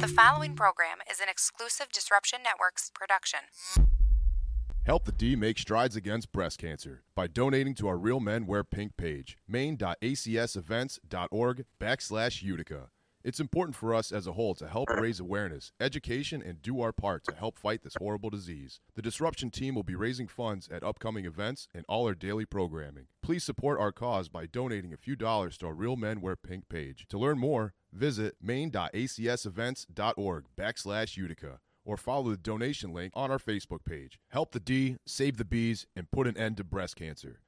The following program is an exclusive Disruption Networks production. Help the D make strides against breast cancer by donating to our Real Men Wear Pink page, main.acsevents.org backslash Utica. It's important for us as a whole to help raise awareness, education, and do our part to help fight this horrible disease. The Disruption team will be raising funds at upcoming events and all our daily programming. Please support our cause by donating a few dollars to our Real Men Wear Pink page. To learn more, visit main.acsevents.org backslash Utica or follow the donation link on our Facebook page. Help the D, save the bees, and put an end to breast cancer.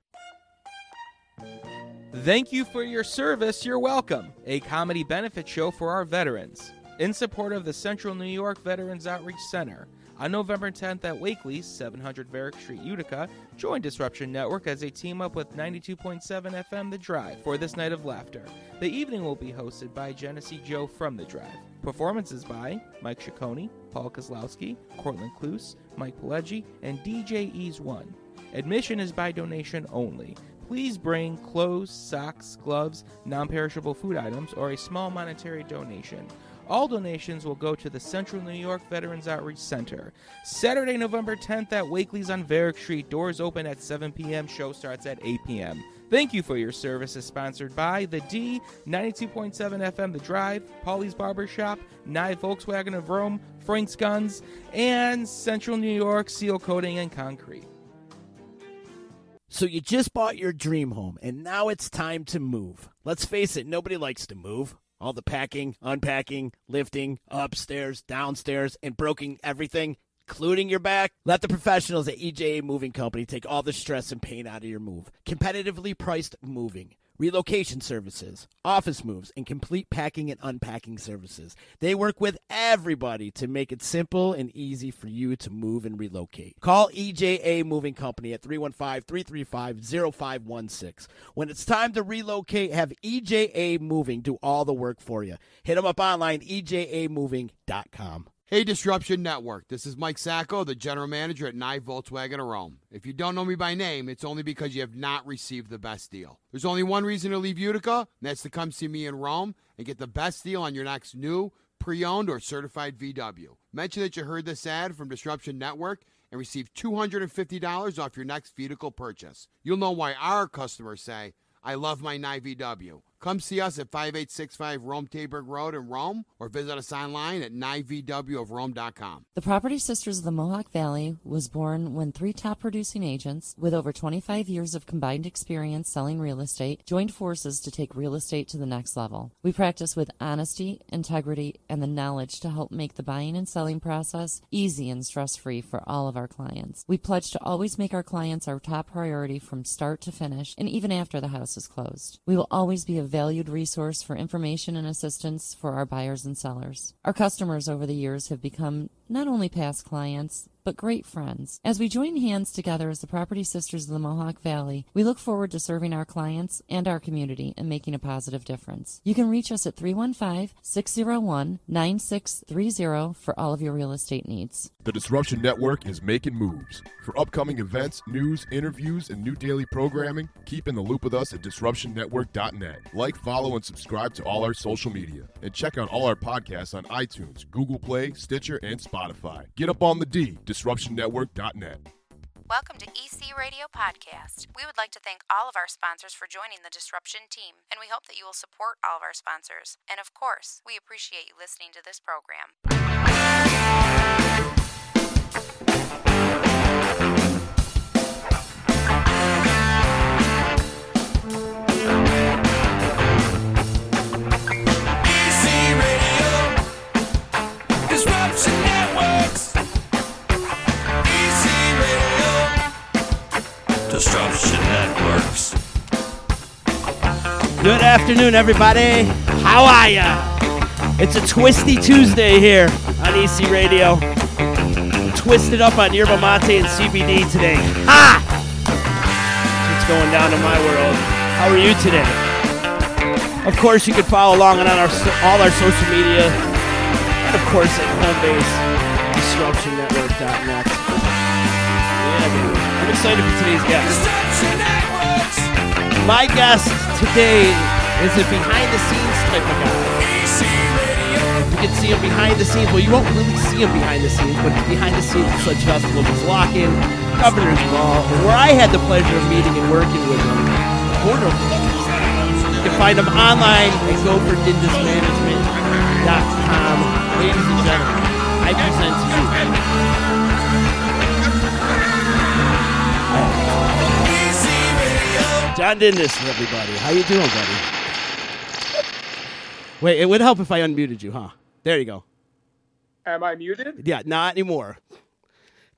Thank you for your service. You're welcome. A comedy benefit show for our veterans. In support of the Central New York Veterans Outreach Center. On November 10th at Wakely's 700 Varick Street, Utica, join Disruption Network as they team up with 92.7 FM The Drive for this night of laughter. The evening will be hosted by Genesee Joe from The Drive. Performances by Mike Ciccone, Paul Kozlowski, Cortland Kluse, Mike Pileggi, and DJ Ease One. Admission is by donation only. Please bring clothes, socks, gloves, non perishable food items, or a small monetary donation. All donations will go to the Central New York Veterans Outreach Center. Saturday, November 10th at Wakely's on Varick Street. Doors open at 7 p.m. Show starts at 8 p.m. Thank you for your service. Is sponsored by the D, 92.7 FM The Drive, Polly's Barbershop, Nye Volkswagen of Rome, Frank's Guns, and Central New York Seal Coating and Concrete. So you just bought your dream home and now it's time to move. Let's face it, nobody likes to move. All the packing, unpacking, lifting, upstairs, downstairs, and broking everything, including your back. Let the professionals at EJA Moving Company take all the stress and pain out of your move. Competitively priced moving relocation services, office moves, and complete packing and unpacking services. They work with everybody to make it simple and easy for you to move and relocate. Call EJA Moving Company at 315 335 0516. When it's time to relocate, have EJA Moving do all the work for you. Hit them up online, ejamoving.com. Hey, Disruption Network. This is Mike Sacco, the general manager at Nye Volkswagen of Rome. If you don't know me by name, it's only because you have not received the best deal. There's only one reason to leave Utica, and that's to come see me in Rome and get the best deal on your next new, pre owned, or certified VW. Mention that you heard this ad from Disruption Network and receive $250 off your next vehicle purchase. You'll know why our customers say, I love my Nye VW. Come see us at 5865 Rome Taberg Road in Rome or visit us online at nyvwofrome.com. The Property Sisters of the Mohawk Valley was born when three top producing agents with over 25 years of combined experience selling real estate joined forces to take real estate to the next level. We practice with honesty, integrity, and the knowledge to help make the buying and selling process easy and stress free for all of our clients. We pledge to always make our clients our top priority from start to finish and even after the house is closed. We will always be valued resource for information and assistance for our buyers and sellers. Our customers over the years have become not only past clients, but great friends. As we join hands together as the Property Sisters of the Mohawk Valley, we look forward to serving our clients and our community and making a positive difference. You can reach us at 315 601 9630 for all of your real estate needs. The Disruption Network is making moves. For upcoming events, news, interviews, and new daily programming, keep in the loop with us at disruptionnetwork.net. Like, follow, and subscribe to all our social media. And check out all our podcasts on iTunes, Google Play, Stitcher, and Spotify. Get up on the D, disruptionnetwork.net. Welcome to EC Radio Podcast. We would like to thank all of our sponsors for joining the Disruption team, and we hope that you will support all of our sponsors. And of course, we appreciate you listening to this program. Disruption Networks. Good afternoon, everybody. How are ya? It's a twisty Tuesday here on EC Radio. Twisted up on yerba mate and CBD today. Ha! What's going down in my world. How are you today? Of course, you can follow along on our all our social media, and of course at home base, disruptionnetwork.net. Yeah, baby. Excited for today's guest. My guest today is a behind the scenes type of guy. You can see him behind the scenes. Well, you won't really see him behind the scenes, but behind the scenes of such festivals as Lockn', Governor's Ball, where I had the pleasure of meeting and working with him. You can find him online at GopherDindisManagement.com. John Dindis, everybody. How you doing, buddy? Wait, it would help if I unmuted you, huh? There you go. Am I muted? Yeah, not anymore.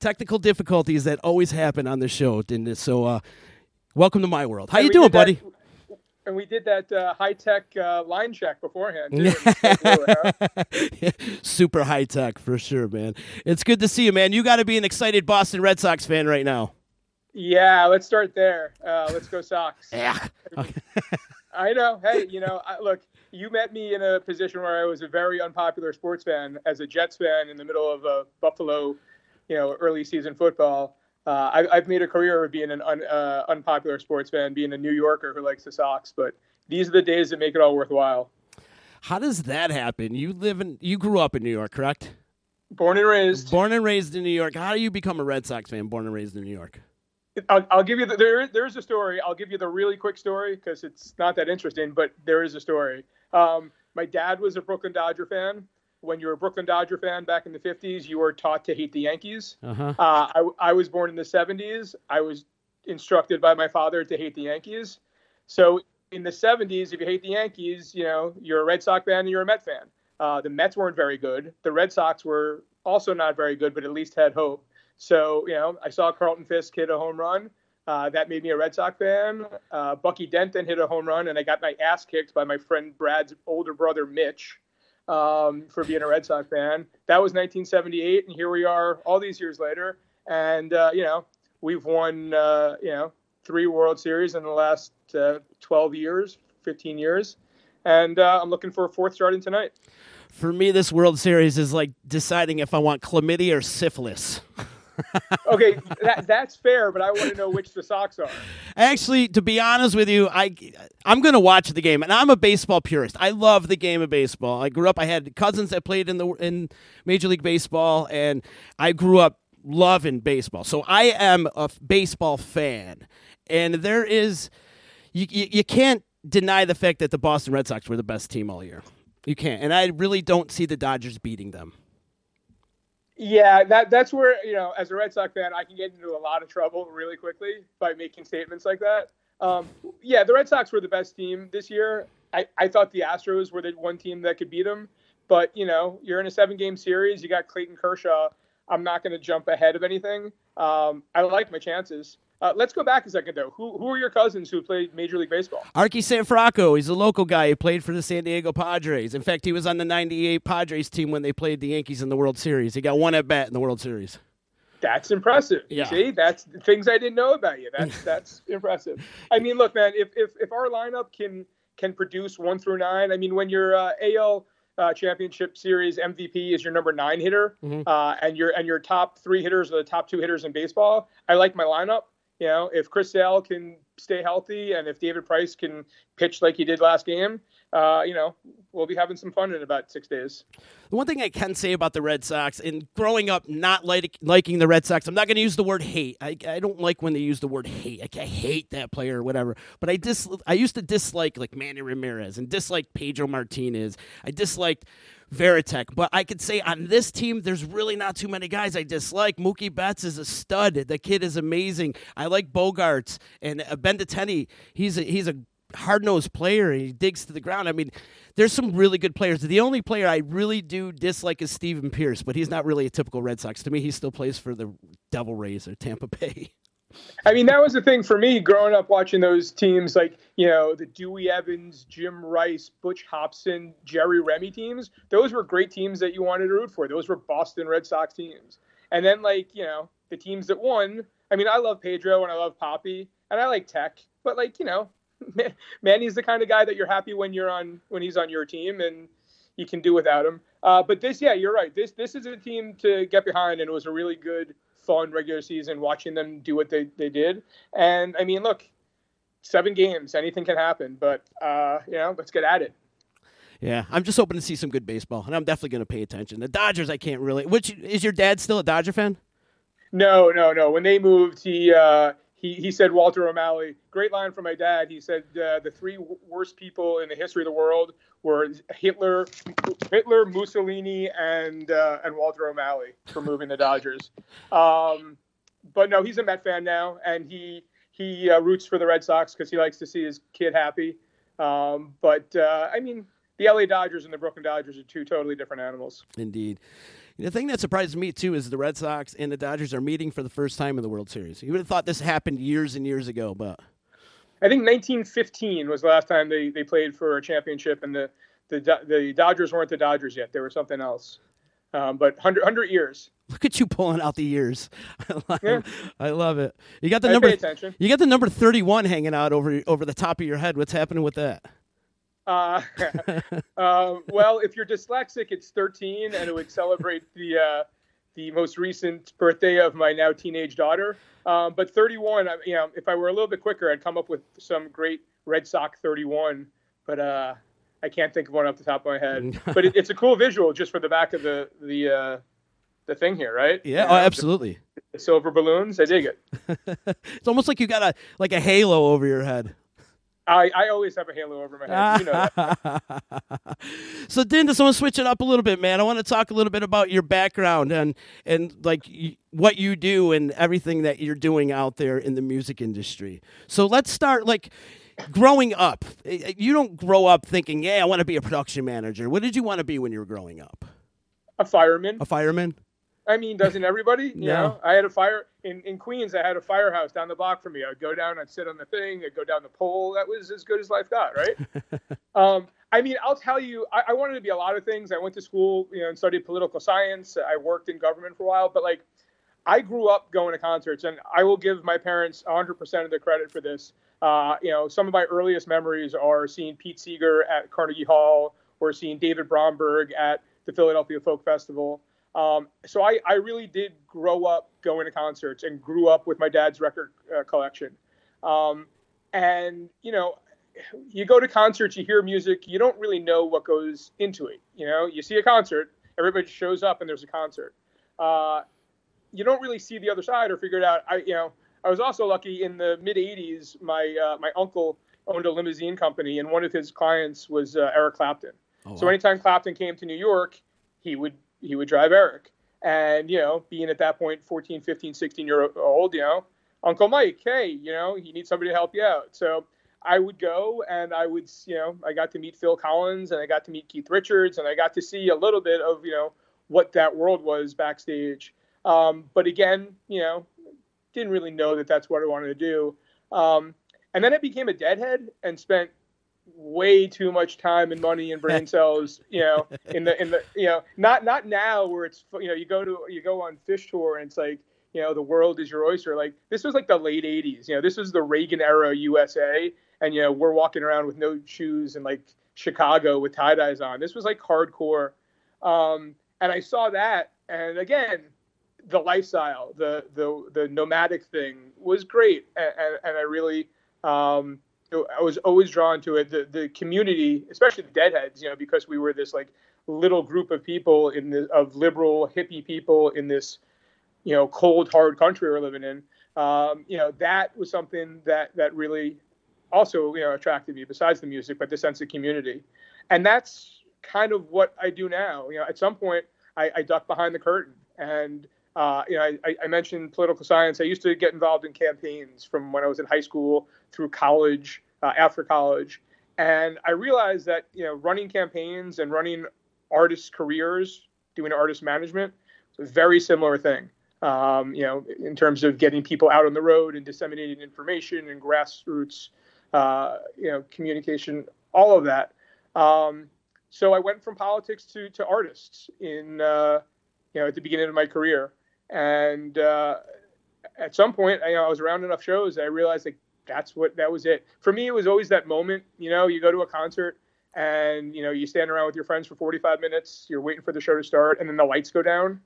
Technical difficulties that always happen on the show, Dindis. So, uh, welcome to my world. How And you doing, did that- buddy? and we did that uh, high tech uh, line check beforehand. Too, and so, uh, Super high tech for sure, man. It's good to see you, man. You got to be an excited Boston Red Sox fan right now. Yeah, let's start there. Uh, let's go Sox. Yeah. I know. Hey, you know, I, look, you met me in a position where I was a very unpopular sports fan as a Jets fan in the middle of a Buffalo, you know, early season football. Uh, I, I've made a career of being an un, uh, unpopular sports fan, being a New Yorker who likes the Sox. But these are the days that make it all worthwhile. How does that happen? You live in, you grew up in New York, correct? Born and raised. Born and raised in New York. How do you become a Red Sox fan? Born and raised in New York. I'll, I'll give you the, there. There's a story. I'll give you the really quick story because it's not that interesting, but there is a story. Um, my dad was a Brooklyn Dodger fan. When you were a Brooklyn Dodger fan back in the 50s, you were taught to hate the Yankees. Uh-huh. Uh, I, I was born in the 70s. I was instructed by my father to hate the Yankees. So in the 70s, if you hate the Yankees, you know you're a Red Sox fan and you're a Met fan. Uh, the Mets weren't very good. The Red Sox were also not very good, but at least had hope. So you know, I saw Carlton Fisk hit a home run. Uh, that made me a Red Sox fan. Uh, Bucky Dent hit a home run, and I got my ass kicked by my friend Brad's older brother Mitch um, for being a Red Sox fan. That was 1978, and here we are all these years later. And uh, you know, we've won uh, you know three World Series in the last uh, 12 years, 15 years, and uh, I'm looking for a fourth starting tonight. For me, this World Series is like deciding if I want chlamydia or syphilis. Okay, that, that's fair, but I want to know which the Sox are. Actually, to be honest with you, I I'm gonna watch the game, and I'm a baseball purist. I love the game of baseball. I grew up. I had cousins that played in the in Major League Baseball, and I grew up loving baseball. So I am a baseball fan, and there is you, you you can't deny the fact that the Boston Red Sox were the best team all year. You can't, and I really don't see the Dodgers beating them. Yeah, that that's where you know, as a Red Sox fan, I can get into a lot of trouble really quickly by making statements like that. Um, yeah, the Red Sox were the best team this year. I, I thought the Astros were the one team that could beat them, but you know, you're in a seven-game series. You got Clayton Kershaw. I'm not going to jump ahead of anything. Um, I like my chances. Uh, let's go back a second though. Who who are your cousins who played Major League Baseball? Archi Cianfrocco, he's a local guy. who played for the San Diego Padres. In fact, he was on the 98 Padres team when they played the Yankees in the World Series. He got one at bat in the World Series. That's impressive. Yeah. See, that's things I didn't know about you. That's that's impressive. I mean, look, man, if, if if our lineup can can produce one through nine, I mean, when your uh, AL uh, Championship Series MVP is your number nine hitter, uh, and your and your top three hitters are the top two hitters in baseball, I like my lineup. You know, if Chris Sale can stay healthy and if David Price can pitch like he did last game, uh, you know, we'll be having some fun in about six days. The one thing I can say about the Red Sox, and growing up not like, liking the Red Sox, I'm not going to use the word hate. I, I don't like when they use the word hate. Like, I hate that player or whatever. But I dis I used to dislike like Manny Ramirez and dislike Pedro Martinez. I disliked Varitek. But I could say on this team, there's really not too many guys I dislike. Mookie Betts is a stud. The kid is amazing. I like Bogaerts and uh, Benintendi. He's a, he's a hard nosed player he digs to the ground. I mean, there's some really good players. The only player I really do dislike is Steven Pearce, but he's not really a typical Red Sox. To me, he still plays for the Devil Rays or Tampa Bay. I mean, that was the thing for me growing up watching those teams like, you know, the Dewey Evans, Jim Rice, Butch Hobson, Jerry Remy teams. Those were great teams that you wanted to root for. Those were Boston Red Sox teams. And then, like, you know, the teams that won. I mean, I love Pedro and I love Papi and I like Tek, but, like, you know, Manny's the kind of guy that you're happy when you're on, when he's on your team and you can do without him. Uh, but this, yeah, you're right. This, this is a team to get behind and it was a really good fun regular season watching them do what they, they did. And I mean, look, seven games, anything can happen, but uh, you know, let's get at it. Yeah, I'm just hoping to see some good baseball, and I'm definitely going to pay attention. The Dodgers, I can't really. Which is your dad still a Dodger fan? No, no, no. When they moved, he uh, he he said Walter O'Malley. Great line from my dad. He said uh, the three worst people in the history of the world were Hitler, Hitler, Mussolini, and uh, and Walter O'Malley for moving the Dodgers. Um, but no, he's a Met fan now, and he he uh, roots for the Red Sox because he likes to see his kid happy. Um, but uh, I mean, the LA Dodgers and the Brooklyn Dodgers are two totally different animals. Indeed. The thing that surprises me too is the Red Sox and the Dodgers are meeting for the first time in the World Series. You would have thought this happened years and years ago, but I think 1915 was the last time they, they played for a championship, and the, the the Dodgers weren't the Dodgers yet; they were something else. Um, but 100, 100 years. look at you pulling out the years. I love, Yeah. I love it. You got the I number. pay attention. You got the number 31 hanging out over over the top of your head. What's happening with that? Uh, uh, well, if you're dyslexic, it's 13, and it would celebrate the uh, the most recent birthday of my now teenage daughter. Um, but 31, I, you know, if I were a little bit quicker, I'd come up with some great Red Sox 31. But uh, I can't think of one off the top of my head. but it, it's a cool visual just for the back of the the uh, the thing here, right? Yeah, You oh, know, absolutely. The silver balloons. I dig it. It's almost like you got a like a halo over your head. I, I always have a halo over my head. You know that. so, Dindus, I want to switch it up a little bit, man. I want to talk a little bit about your background and and like y- what you do and everything that you're doing out there in the music industry. So, let's start like growing up. Eh, You don't grow up thinking, "Yeah, I want to be a production manager." What did you want to be when you were growing up? A fireman. A fireman? I mean, doesn't everybody? You No. know, I had a fire in, in Queens. I had a firehouse down the block from me. I'd go down, I'd sit on the thing, I'd go down the pole. That was as good as life got, right? um, I mean, I'll tell you, I, I wanted to be a lot of things. I went to school, you know, and studied political science. I worked in government for a while, but like, I grew up going to concerts, and I will give my parents 100% of the credit for this. Uh, you know, some of my earliest memories are seeing Pete Seeger at Carnegie Hall or seeing David Bromberg at the Philadelphia Folk Festival. Um, so I, I really did grow up going to concerts and grew up with my dad's record uh, collection. Um, and, you know, you go to concerts, you hear music, you don't really know what goes into it. You know, you see a concert, everybody shows up and there's a concert. Uh, you don't really see the other side or figure it out. I, you know, I was also lucky in the mid '80s. My uh, my uncle owned a limousine company, and one of his clients was uh, Eric Clapton. So anytime Clapton came to New York, he would he would drive Eric. And you know, being at that point 14, 15, 16 year old, you know, Uncle Mike, hey, you know, you need somebody to help you out. So I would go and I would, you know, I got to meet Phil Collins and I got to meet Keith Richards and I got to see a little bit of, you know, what that world was backstage. Um, but again, you know, didn't really know that that's what I wanted to do. Um, and then I became a deadhead and spent way too much time and money and brain cells, you know, in the in the you know, not not now where it's you know, you go to you go on Phish tour and it's like, you know, the world is your oyster. Like this was like the late 80s. You know, this was the Reagan era USA and you know, we're walking around with no shoes and like Chicago with tie-dyes on. This was like hardcore. Um, and I saw that and again, the lifestyle, the the the nomadic thing was great, and, and, and I really, um, I was always drawn to it. The the community, especially the Deadheads, you know, because we were this like little group of people in the of liberal hippie people in this, you know, cold hard country we're living in. Um, you know, that was something that that really also you know attracted me besides the music, but the sense of community, and that's kind of what I do now. You know, at some point I, I duck behind the curtain and uh, you know, I, I mentioned political science. I used to get involved in campaigns from when I was in high school through college, uh, after college, and I realized that you know, running campaigns and running artists' careers, doing artist management, a very similar thing. Um, you know, in terms of getting people out on the road and disseminating information and grassroots, uh, you know, communication, all of that. Um, so I went from politics to to artists in uh, you know at the beginning of my career and uh, at some point you know, i was around enough shows i realized like that's what that was it. For me it was always that moment you know you go to a concert and you know you stand around with your friends for 45 minutes you're waiting for the show to start and then the lights go down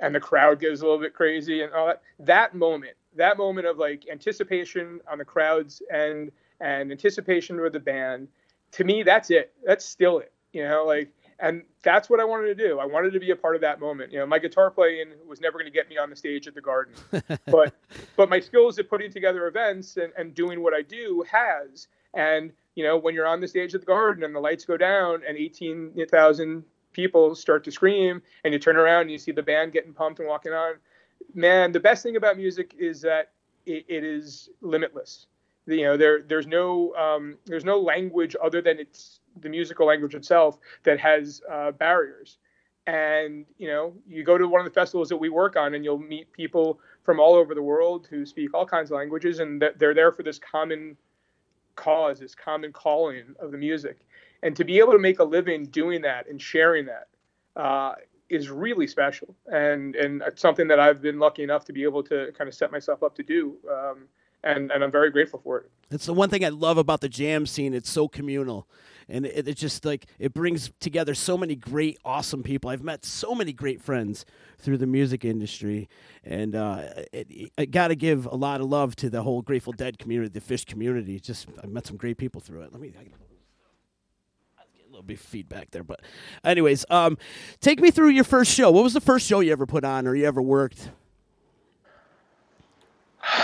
and the crowd goes a little bit crazy and all that. That moment that moment of like anticipation on the crowd's end and anticipation with the band to me that's it. That's still it you know, like, and that's what I wanted to do. I wanted to be a part of that moment. You know, my guitar playing was never going to get me on the stage at the Garden, but but my skills at putting together events and, and doing what I do has. And you know, when you're on the stage at the Garden and the lights go down and 18,000 people start to scream, and you turn around and you see the band getting pumped and walking on, man, the best thing about music is that it, it is limitless. You know, there there's no um, there's no language other than it's the musical language itself that has uh, barriers. And you know, you go to one of the festivals that we work on, and you'll meet people from all over the world who speak all kinds of languages, and they're there for this common cause, this common calling of the music. And to be able to make a living doing that and sharing that uh, is really special, and and it's something that I've been lucky enough to be able to kind of set myself up to do. Um, and, and I'm very grateful for it. It's the one thing I love about the jam scene. It's so communal, and it, it just like it brings together so many great, awesome people. I've met so many great friends through the music industry, and uh, I got to give a lot of love to the whole Grateful Dead community, the Phish community. Just I met some great people through it. Let me. I, a little bit of feedback there, but anyways, um, take me through your first show. What was the first show you ever put on or you ever worked?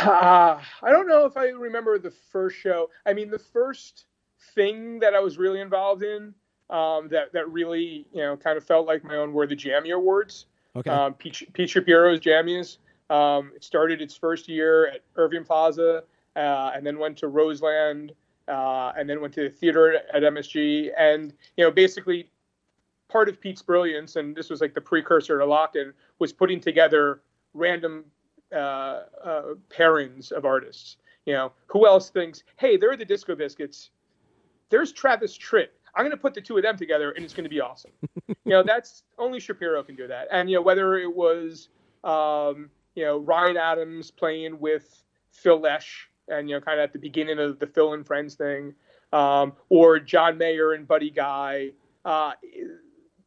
Uh, I don't know if I remember the first show. I mean, the first thing that I was really involved in um, that that really you know kind of felt like my own were the Jammy Awards. Okay. Um, Pete, Pete Shapiro's Jammies. Um, it started its first year at Irving Plaza, uh, and then went to Roseland, uh, and then went to the theater at MSG. And you know, basically, part of Pete's brilliance, and this was like the precursor to Lockn', was putting together random uh, uh, pairings of artists. You know, who else thinks, hey, they're the Disco Biscuits. There's Travis Tritt. I'm going to put the two of them together, and it's going to be awesome. you know, that's only Shapiro can do that. And you know, whether it was um, you know Ryan Adams playing with Phil Lesh, and you know, kind of at the beginning of the Phil and Friends thing, um, or John Mayer and Buddy Guy. Uh,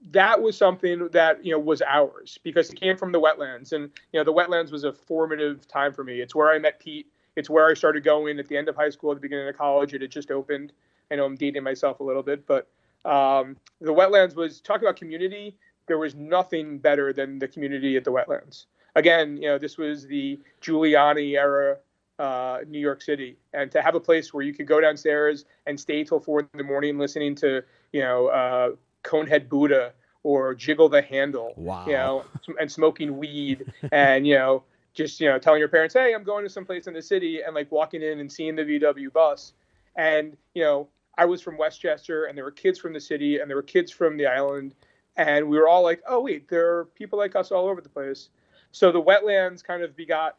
that was something that you know was ours because it came from the wetlands and you know the wetlands was a formative time for me it's where i met pete it's where i started going at the end of high school at the beginning of college it had just opened i know i'm dating myself a little bit but um, the wetlands was talking about community there was nothing better than the community at the wetlands. Again you know this was the giuliani era uh, New York City, and to have a place where you could go downstairs and stay till four in the morning listening to you know uh, Conehead Buddha or Jiggle the Handle, Wow. you know, and smoking weed and you know just you know telling your parents, hey, I'm going to some place in the city, and like walking in and seeing the VW bus, and you know I was from Westchester, and there were kids from the city, and there were kids from the island, and we were all like, oh wait, there are people like us all over the place. So the wetlands kind of begot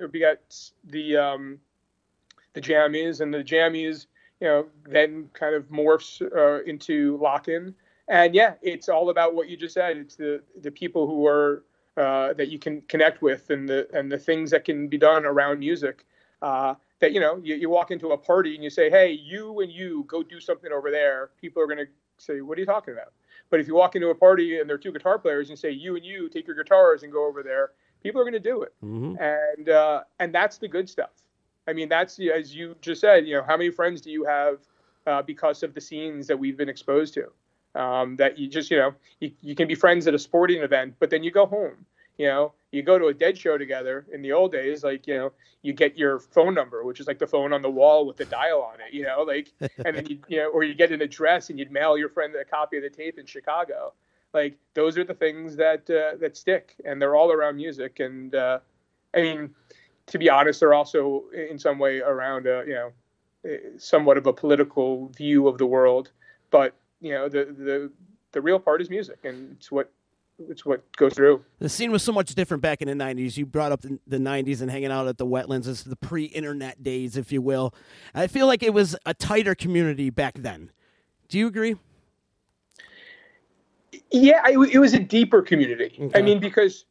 or begot the um, the jammies, and the jammies, you know, then kind of morphs uh, into Lockn'. And yeah, it's all about what you just said. It's the the people who are uh, that you can connect with, and the and the things that can be done around music. Uh, that you know, you, you walk into a party and you say, "Hey, you and you go do something over there." People are going to say, "What are you talking about?" But if you walk into a party and there are two guitar players and say, "You and you take your guitars and go over there," people are going to do it, Mhm. and uh, and that's the good stuff. I mean, that's as you just said. You know, how many friends do you have uh, because of the scenes that we've been exposed to? Um, that you just, you know, you, you can be friends at a sporting event, but then you go home. You know, you go to a dead show together. In the old days, like you know, you get your phone number, which is like the phone on the wall with the dial on it. You know, like, and then you, you know, or you get an address and you'd mail your friend a copy of the tape in Chicago. Like those are the things that uh, that stick, and they're all around music. And uh, I mean, to be honest, they're also in some way around a you know eh, somewhat of a political view of the world. But you know the the the real part is music, and it's what it's what goes through. The scene was so much different back in the 90s. You brought up the, the 90s and hanging out at the wetlands as the pre internet days, if you will. I feel like it was a tighter community back then. Do you agree? Yeah, I, it was a deeper community. Okay. I mean, because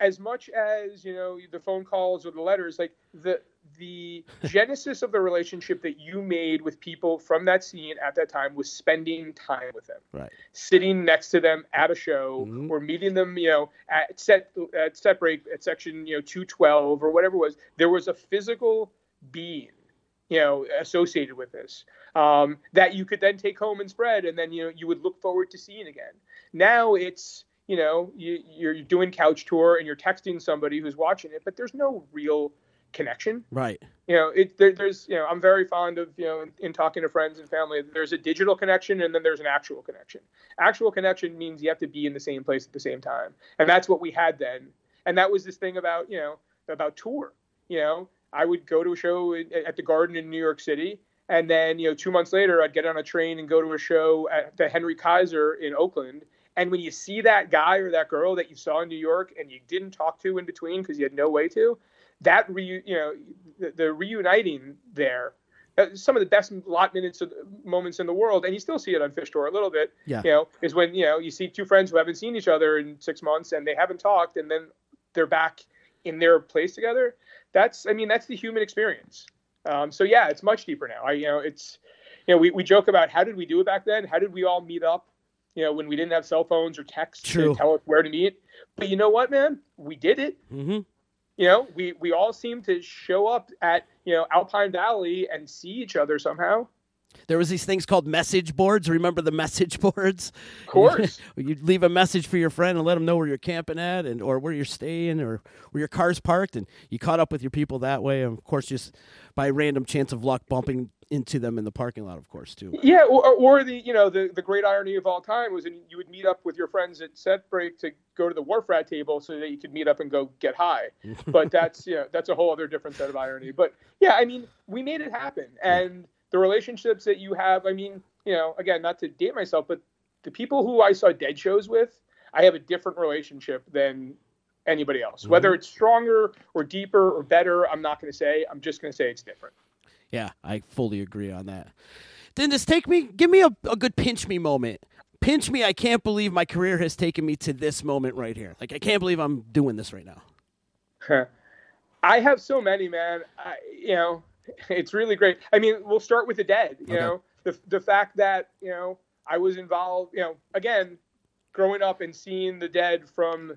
as much as you know the phone calls or the letters, like the the genesis of the relationship that you made with people from that scene at that time was spending time with them, Right. sitting next to them at a show Mhm. or meeting them, you know, at set at set break at section you know two twelve or whatever it was. There was a physical being you know, associated with this um, that you could then take home and spread, and then you know you would look forward to seeing again. Now it's you know you, you're doing couch tour and you're texting somebody who's watching it, but there's no real connection. Right. You know, it there, there's you know I'm very fond of you know in, in talking to friends and family. There's a digital connection and then there's an actual connection. Actual connection means you have to be in the same place at the same time, and that's what we had then. And that was this thing about you know about tour. You know, I would go to a show at the Garden in New York City, and then you know two months later I'd get on a train and go to a show at the Henry Kaiser in Oakland. And when you see that guy or that girl that you saw in New York and you didn't talk to in between because you had no way to, that re, you know the, the reuniting there uh, some of the best lot minutes of moments in the world, and you still see it on Phish Tour a little bit. Yeah. You know, is when you know you see two friends who haven't seen each other in six months and they haven't talked, and then they're back in their place together. That's, I mean, that's the human experience. Um, so yeah, it's much deeper now. I, you know, it's, you know, we, we joke about how did we do it back then? How did we all meet up? You know, when we didn't have cell phones or texts True. to tell us where to meet. But you know what, man? We did it Mm-hmm. you know we we all seemed to show up at you know alpine valley and see each other somehow There was these things called message boards. Remember the message boards? of course You'd leave a message for your friend and let them know where you're camping at, and or where you're staying, or where your car's parked, and you caught up with your people that way. And of course, just by random chance of luck, bumping into them in the parking lot, of course, too. yeah or, or the you know the, the great irony of all time was when you would meet up with your friends at set break to go to the wharf rat table so that you could meet up and go get high. But that's you know that's a whole other different set of irony. But yeah i mean we made it happen. And the relationships that you have i mean you know again not to date myself but the people who i saw dead shows with i have a different relationship than anybody else. Whether mm-hmm. it's stronger or deeper or better i'm not going to say. I'm just going to say it's different Yeah, I fully agree on that. Then just take me, give me a, a good pinch me moment. Pinch me. I can't believe my career has taken me to this moment right here. Like I can't believe I'm doing this right now. I have so many, man. I, you know, it's really great. I mean, we'll start with the dead. You Okay. know, the the fact that you know I was involved. You know, again, growing up and seeing the dead from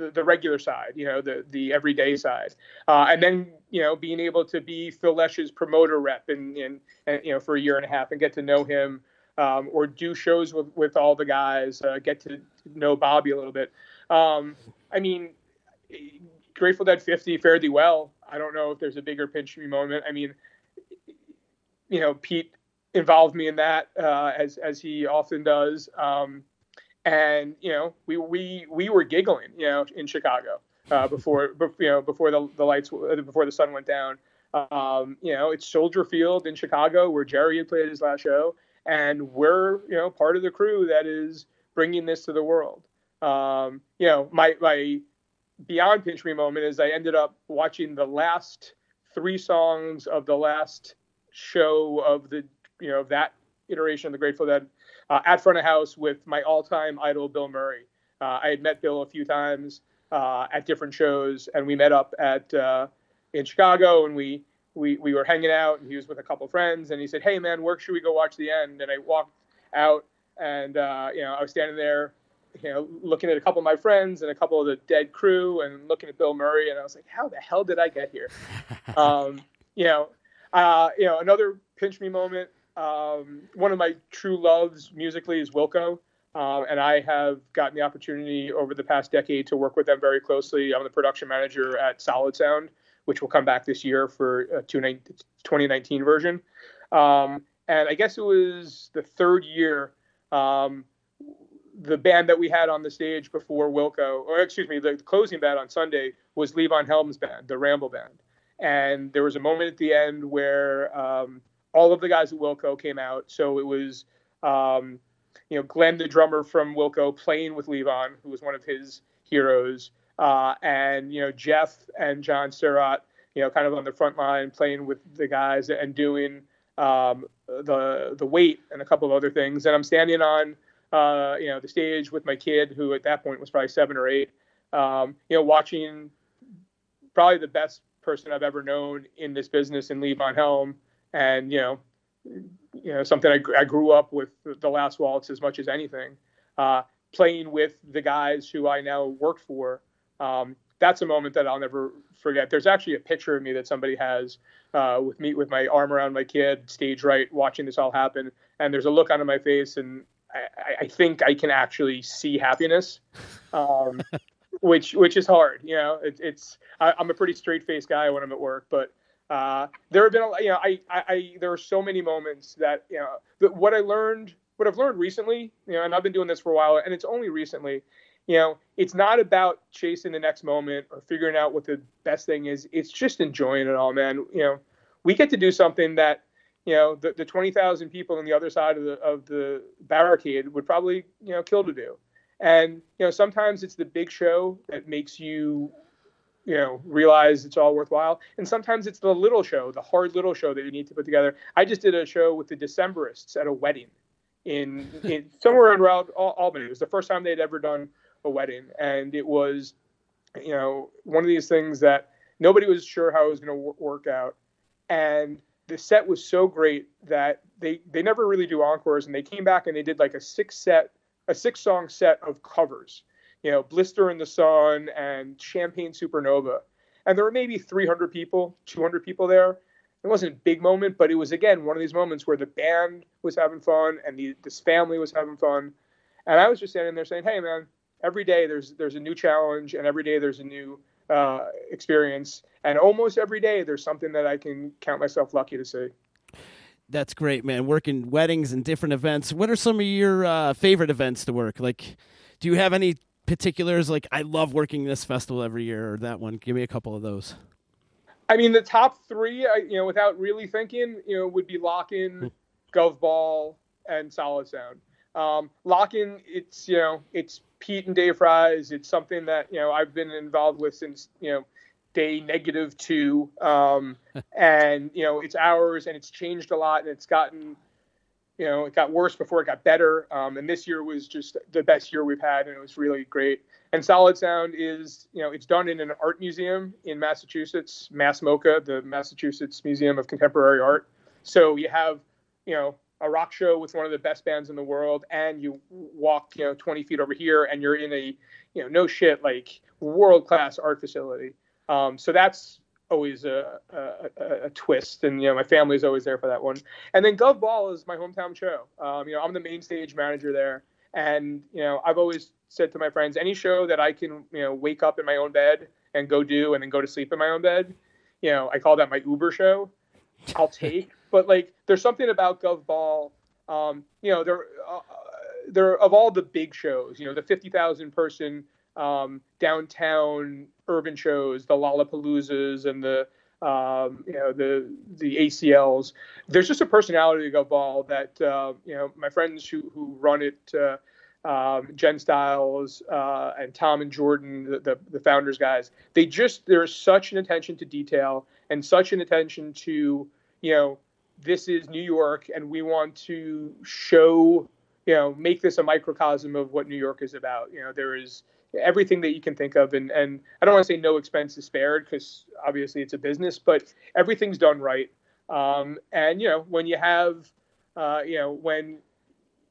the, the regular side. You know, the the everyday side, uh, and then you know being able to be Phil Lesh's promoter rep and, and you know for a year and a half and get to know him. Um, or do shows with, with all the guys, uh, get to know Bobby a little bit. Um, I mean, Grateful Dead 50 fare thee well. I don't know if there's a bigger pinch me moment. I mean, you know, Pete involved me in that uh, as as he often does, um, and you know, we we we were giggling, you know, in Chicago uh, before bef- you know before the the lights before the sun went down. Um, you know, it's Soldier Field in Chicago where Jerry had played his last show, and we're you know part of the crew that is bringing this to the world. Um, you know, my my beyond pinch me moment is I ended up watching the last three songs of the last show of the you know of that iteration of the Grateful Dead uh, at front of house with my all-time idol Bill Murray. Uh, I had met Bill a few times uh, at different shows, and we met up at uh, in Chicago, and we we we were hanging out, and he was with a couple friends, and he said, "Hey man, where should we go watch the end?" And I walked out, and uh, you know I was standing there you know, looking at a couple of my friends and a couple of the dead crew and looking at Bill Murray, and I was like, how the hell did I get here? um, you know, uh, you know, another pinch me moment. Um, one of my true loves musically is Wilco. Um, and I have gotten the opportunity over the past decade to work with them very closely. I'm the production manager at Solid Sound, which will come back this year for a 2019 version. Um, and I guess it was the third year um, the band that we had on the stage before Wilco, or excuse me, the closing band on Sunday was Levon Helm's band, the Ramble Band. And there was a moment at the end where um, all of the guys at Wilco came out. So it was, um, you know, Glenn, the drummer from Wilco, playing with Levon, who was one of his heroes, uh, and you know Jeff and John Stirratt, you know, kind of on the front line playing with the guys and doing um, the the weight and a couple of other things. And I'm standing on uh, you know, the stage with my kid, who at that point was probably seven or eight, um, you know, watching probably the best person I've ever known in this business in Levon Helm, and you know, you know, something I, I grew up with the Last Waltz as much as anything, uh, playing with the guys who I now work for, um, that's a moment that I'll never forget. There's actually a picture of me that somebody has uh, with me with my arm around my kid, stage right, watching this all happen, and there's a look on my face, and I, I think I can actually see happiness, um, which which is hard. You know, it, it's I, am a pretty straight faced guy when I'm at work, but uh, there have been you know I, I, I there are so many moments that you know that what I learned what I've learned recently, you know, and I've been doing this for a while, and it's only recently, you know, it's not about chasing the next moment or figuring out what the best thing is. It's just enjoying it all, man. You know, we get to do something that you know the, the 20,000 people on the other side of the of the barricade would probably you know kill to do and you know sometimes it's the big show that makes you you know realize it's all worthwhile. And sometimes it's the little show the hard little show that you need to put together. I just did a show with the decemberists at a wedding in, in somewhere around albany. It was the first time they'd ever done a wedding. And it was you know one of these things that nobody was sure how it was going to work out. And the set was so great that they they never really do encores. And they came back and they did like a six set a six song set of covers you know blister in the sun and champagne supernova and there were maybe 300 people 200 people there it wasn't a big moment but it was again one of these moments where the band was having fun and the, this family was having fun and i was just standing there saying hey man every day there's there's a new challenge and every day there's a new uh, experience. And almost every day, there's something that I can count myself lucky to see. That's great, man. Working weddings and different events. What are some of your uh, favorite events to work? Like, do you have any particulars? Like, I love working this festival every year or that one. Give me a couple of those. I mean, the top three, you know, without really thinking, you know, would be Lockn', hmm. Gov Ball, and Solid Sound. Um, Lockn', it's you know, it's Pete and Dave Frey. It's something that you know I've been involved with since you know day negative two, um, and you know it's ours, and it's changed a lot, and it's gotten you know it got worse before it got better, um, and this year was just the best year we've had, and it was really great. And Solid Sound is you know it's done in an art museum in Massachusetts, Mass MoCA, the Massachusetts Museum of Contemporary Art. So you have you know a rock show with one of the best bands in the world and you walk you know 20 feet over here and you're in a you know no shit like world class art facility um, so that's always a, a, a, twist and you know my family's always there for that one and then gov ball is my hometown show um, you know i'm the main stage manager there and you know i've always said to my friends any show that i can you know wake up in my own bed and go do and then go to sleep in my own bed you know i call that my uber show i'll take but like, there's something about Gov Ball. Um, you know, there, uh, there of all the big shows. You know, the fifty thousand person um, downtown urban shows, the Lollapaloozas, and the um, you know the the ACLs. There's just a personality to Gov Ball that uh, you know my friends who who run it. Uh, um, Jen Styles uh, and Tom and Jordan, the, the, the, founders guys, they just there's such an attention to detail and such an attention to you know this is New York, and we want to show, you know, make this a microcosm of what New York is about. You know, there is everything that you can think of, and and I don't want to say no expense is spared because obviously it's a business, but everything's done right. Um, and you know, when you have, uh, you know, when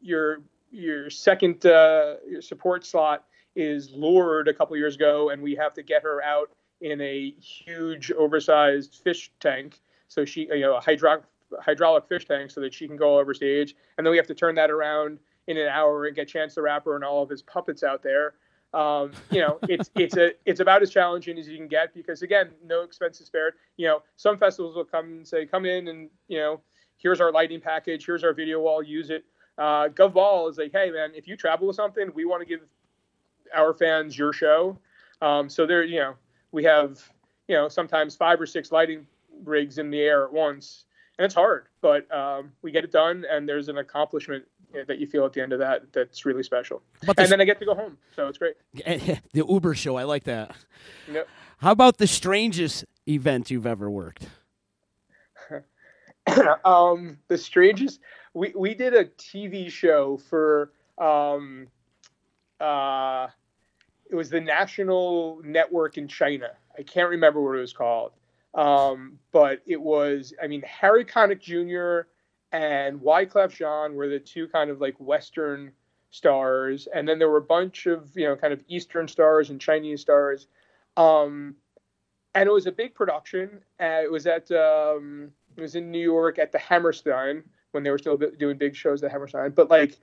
your your second uh, support slot is Lorde a couple years ago, and we have to get her out in a huge, oversized fish tank. So she, you know, a hydro hydraulic fish tank so that she can go over stage. And then we have to turn that around in an hour and get Chance the Rapper and all of his puppets out there. Um, you know, it's it's a it's about as challenging as you can get because again, no expenses spared. You know, some festivals will come and say, come in and you know, here's our lighting package, here's our video wall, use it. Uh, GovBall is like, hey man, if you travel with something, we want to give our fans your show. Um, so there, you know, we have you know sometimes five or six lighting rigs in the air at once and it's hard, but um, we get it done, and there's an accomplishment that you feel at the end of that that's really special. and then I get to go home, so it's great. the Uber show, I like that. Yep. How about the strangest event you've ever worked? um, the strangest. We we did a TV show for um, uh, it was the national network in China. I can't remember what it was called. Um, but it was, I mean, Harry Connick Jr. and Wyclef Jean were the two kind of like Western stars, and then there were a bunch of you know kind of Eastern stars and Chinese stars. Um, and it was a big production. Uh, it was at um, it was in New York at the Hammerstein when they were still doing big shows at Hammerstein. But like,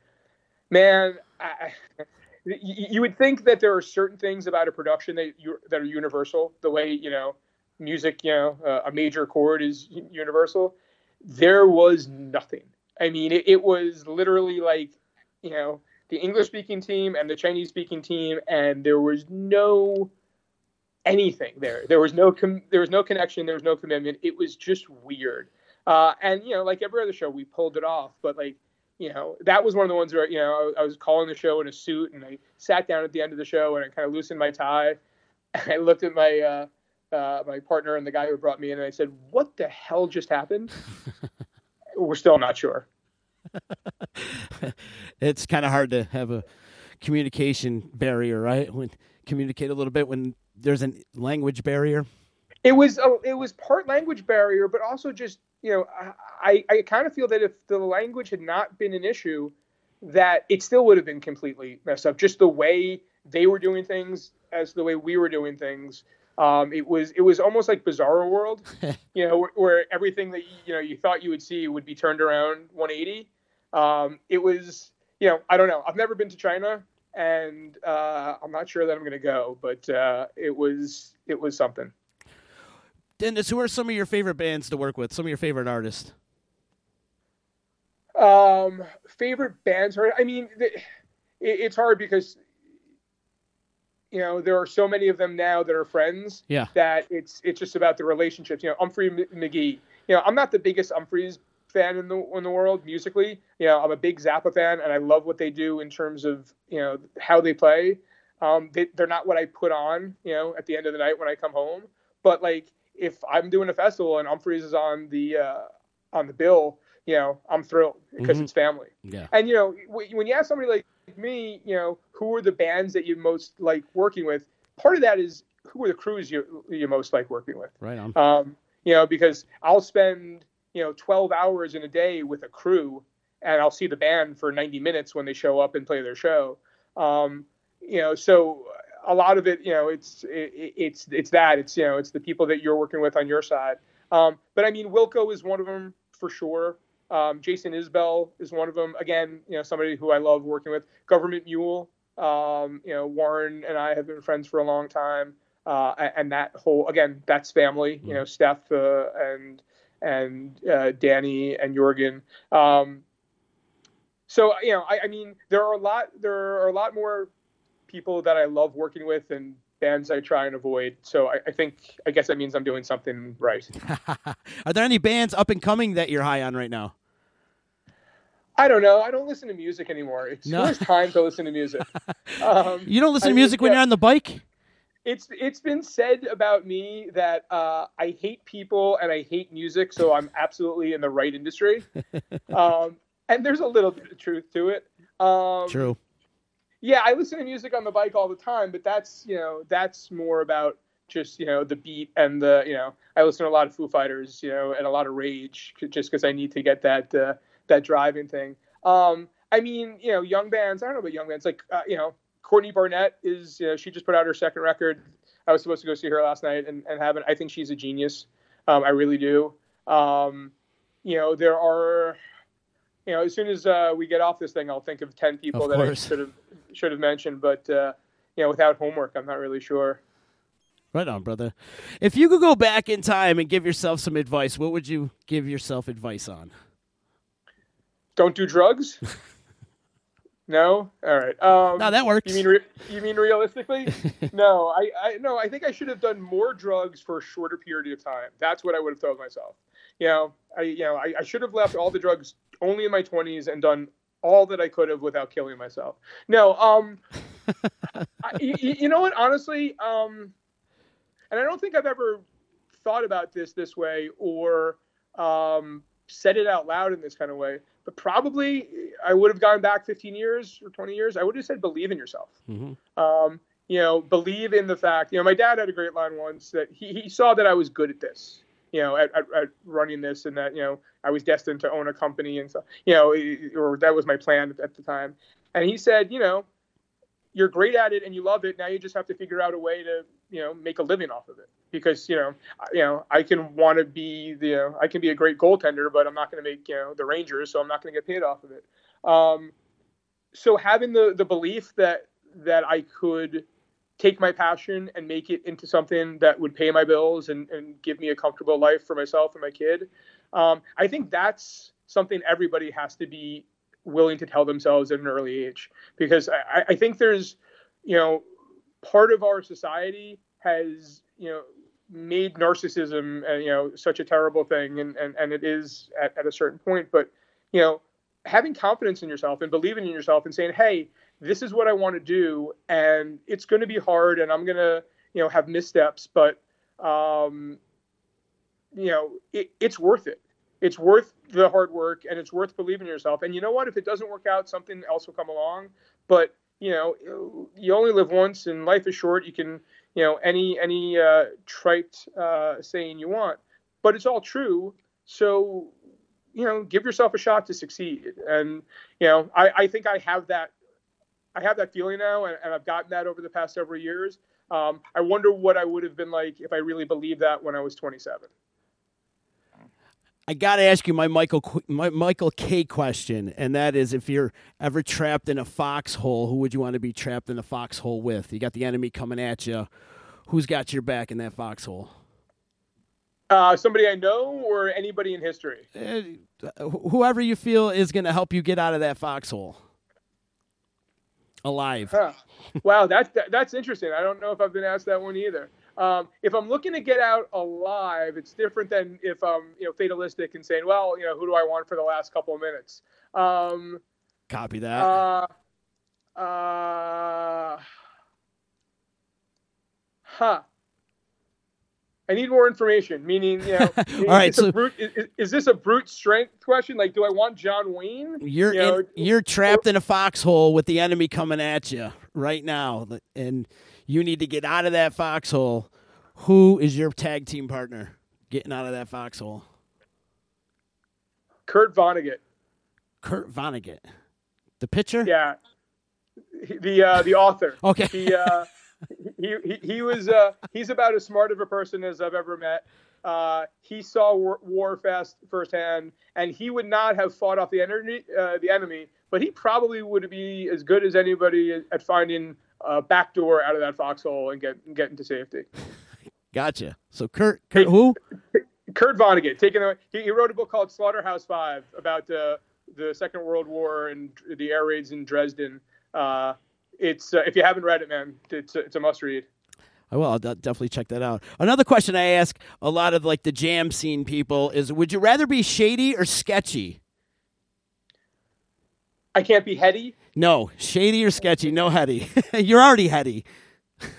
man, I, you, you would think that there are certain things about a production that you that are universal. The way you know music, you know, uh, a major chord is universal. There was nothing. I mean, it, it was literally like, you know, the English speaking team and the Chinese speaking team, and there was no anything there. There was no com- there was no connection. There was no commitment. It was just weird. Uh, and you know, like every other show, we pulled it off. But like, you know, that was one of the ones where you know I, I was calling the show in a suit, and I sat down at the end of the show and I kind of loosened my tie. And I looked at my uh, uh, my partner and the guy who brought me in, and I said, "What the hell just happened?" We're still not sure. it's kind of hard to have a communication barrier, right? When communicate a little bit when there's a language barrier. It was a, it was part language barrier, but also just you know I I kind of feel that if the language had not been an issue, that it still would have been completely messed up. Just the way they were doing things as the way we were doing things. Um, it was it was almost like Bizarro World, you know, where, where, everything that you know you thought you would see would be turned around 180. Um, it was you know I don't know. I've never been to China, and uh, I'm not sure that I'm going to go, but uh, it was it was something. Dennis, who are some of your favorite bands to work with? Some of your favorite artists? Um, favorite bands? I mean, it, it's hard because you know there are so many of them now that are friends. Yeah. That it's it's just about the relationships. You know, Umphrey McGee. You know, I'm not the biggest Umphreys fan in the in the world musically. You know, I'm a big Zappa fan, and I love what they do in terms of you know how they play. Um, they, they're not what I put on, you know, at the end of the night when I come home. But like, if I'm doing a festival and Umphrey's is on the uh, on the bill, you know, I'm thrilled because mm-hmm. it's family. Yeah. And you know, when you ask somebody like me, you know, who are the bands that you most like working with? Part of that is who are the crews you you most like working with. Right on. Um, you know, because I'll spend you know 12 hours in a day with a crew and i'll see the band for 90 minutes when they show up and play their show um, you know so a lot of it you know it's it, it's it's that it's you know it's the people that you're working with on your side um, but i mean wilco is one of them for sure um, jason isbell is one of them again you know somebody who i love working with government mule um, you know warren and i have been friends for a long time uh, and that whole again that's family you know steph uh, and and uh, Danny and Jorgen. Um, so you know, I, I, mean, there are a lot. There are a lot more people that I love working with, and bands I try and avoid. So I, I think, I guess that means I'm doing something right. are there any bands up and coming that you're high on right now? I don't know. I don't listen to music anymore. It's no. time to listen to music. Um, you don't listen to music when yeah. you're on the bike? it's it's been said about me that uh, I hate people and I hate music, so I'm absolutely in the right industry. um, and there's a little bit of truth to it. Um, True. Yeah, I listen to music on the bike all the time, but that's you know that's more about just you know the beat and the you know I listen to a lot of Foo Fighters, you know, and a lot of Rage just because I need to get that uh, that driving thing. Um, I mean, you know, young bands. I don't know about young bands like uh, you know Courtney Barnett is, you know, she just put out her second record. I was supposed to go see her last night and, and haven't. I think she's a genius. Um, I really do. Um, you know, there are, you know, as soon as uh, we get off this thing, I'll think of 10 people of that course. I should have, should have mentioned, but, uh, you know, without homework, I'm not really sure. Right on, brother. If you could go back in time and give yourself some advice, what would you give yourself advice on? Don't do drugs. No, all right. Um, no, that works. You mean re- you mean realistically? no, I, I no. I think I should have done more drugs for a shorter period of time. That's what I would have told myself. You know, I you know I, I should have left all the drugs only in my twenties and done all that I could have without killing myself. No, um, I, you, you know what? Honestly, um, and I don't think I've ever thought about this this way or um, said it out loud in this kind of way but probably I would have gone back 15 years or 20 years. I would have said, believe in yourself. Mm-hmm. Um, you know, believe in the fact, you know, my dad had a great line once that he, he saw that I was good at this, you know, at, at, at running this and that, you know, I was destined to own a company and so, you know, or that was my plan at the time. And he said, you know, you're great at it and you love it. Now you just have to figure out a way to you know make a living off of it because you know I- you know I can want to be the you know, I can be a great goaltender, but I'm not going to make you know the Rangers, so I'm not going to get paid off of it. Um, so having the the belief that that I could take my passion and make it into something that would pay my bills and, and give me a comfortable life for myself and my kid. Um, I think that's something everybody has to be willing to tell themselves at an early age because I, I think there's, you know, part of our society has, you know, made narcissism, uh, you know, such a terrible thing, and and, and it is at, at a certain point. But you know, having confidence in yourself and believing in yourself and saying, hey, this is what I want to do, and it's going to be hard, and I'm going to, you know, have missteps, but, um, you know, it, it's worth it. It's worth the hard work, and it's worth believing in yourself. And you know what? If it doesn't work out, something else will come along. But you know, you only live once, and life is short. You can, you know, any any uh, trite uh, saying you want, but it's all true. So you know, give yourself a shot to succeed. And you know, I, I think I have that. I have that feeling now, and, and I've gotten that over the past several years. Um, I wonder what I would have been like if I really believed that when I was 27. I got to ask you my Michael my Michael K question, and that is if you're ever trapped in a foxhole, who would you want to be trapped in a foxhole with? You got the enemy coming at you. Who's got your back in that foxhole? Uh, somebody I know or anybody in history? Wh- whoever you feel is going to help you get out of that foxhole alive. Huh. Wow, that's that, that's interesting. I don't know if I've been asked that one either. Um, if I'm looking to get out alive, it's different than if I'm you know fatalistic and saying, well, you know, who do I want for the last couple of minutes? Um, Copy that. uh, uh, huh. I need more information. Meaning, you know, is, right, a so- brute, is, is this a brute strength question? Like, do I want John Wayne? You're you know, in, you're trapped in a foxhole with the enemy coming at you right now, and you need to get out of that foxhole. Who is your tag team partner getting out of that foxhole? Kurt Vonnegut. Kurt Vonnegut, the pitcher. Yeah, the uh, the author. Okay. He uh, he, he he was uh, he's about as smart of a person as I've ever met. Uh, he saw war, war fast firsthand, and he would not have fought off the enemy, uh, the enemy, but he probably would be as good as anybody at finding a back door out of that foxhole and get get into safety. Gotcha. So Kurt, Kurt who? Kurt Vonnegut, taking away, he, he wrote a book called Slaughterhouse Five about uh, the Second World War and the air raids in Dresden. Uh, it's uh, if you haven't read it, man, it's a, it's a must read. I will. I'll definitely check that out. Another question I ask a lot of like the jam scene people is: Would you rather be shady or sketchy? I can't be heady. No, shady or sketchy. No heady. You're already heady.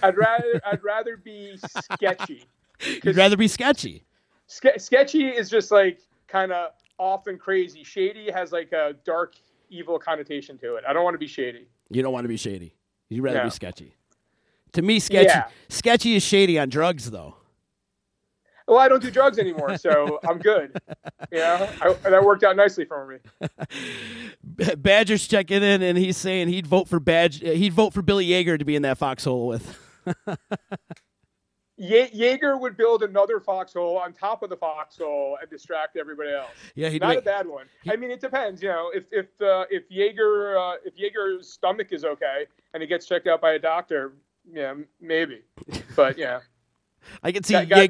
I'd rather I'd rather be sketchy. You'd rather be sketchy. Ske- sketchy is just like kind of off and crazy. Shady has like a dark, evil connotation to it. I don't want to be shady. You don't want to be shady. You'd rather No. be sketchy. To me, sketchy. Yeah. Sketchy is shady on drugs, though. Well, I don't do drugs anymore, so I'm good. Yeah, I, that worked out nicely for me. Badger's checking in, and he's saying he'd vote for Badge. Uh, he'd vote for Billy Yeager to be in that foxhole with. Ye- Jaeger would build another foxhole on top of the foxhole and distract everybody else. Yeah, he'd not make- a bad one. I mean, it depends. You know, if if uh, if Jaeger uh, if Jaeger's stomach is okay and he gets checked out by a doctor, yeah, maybe. But yeah, I can see guy-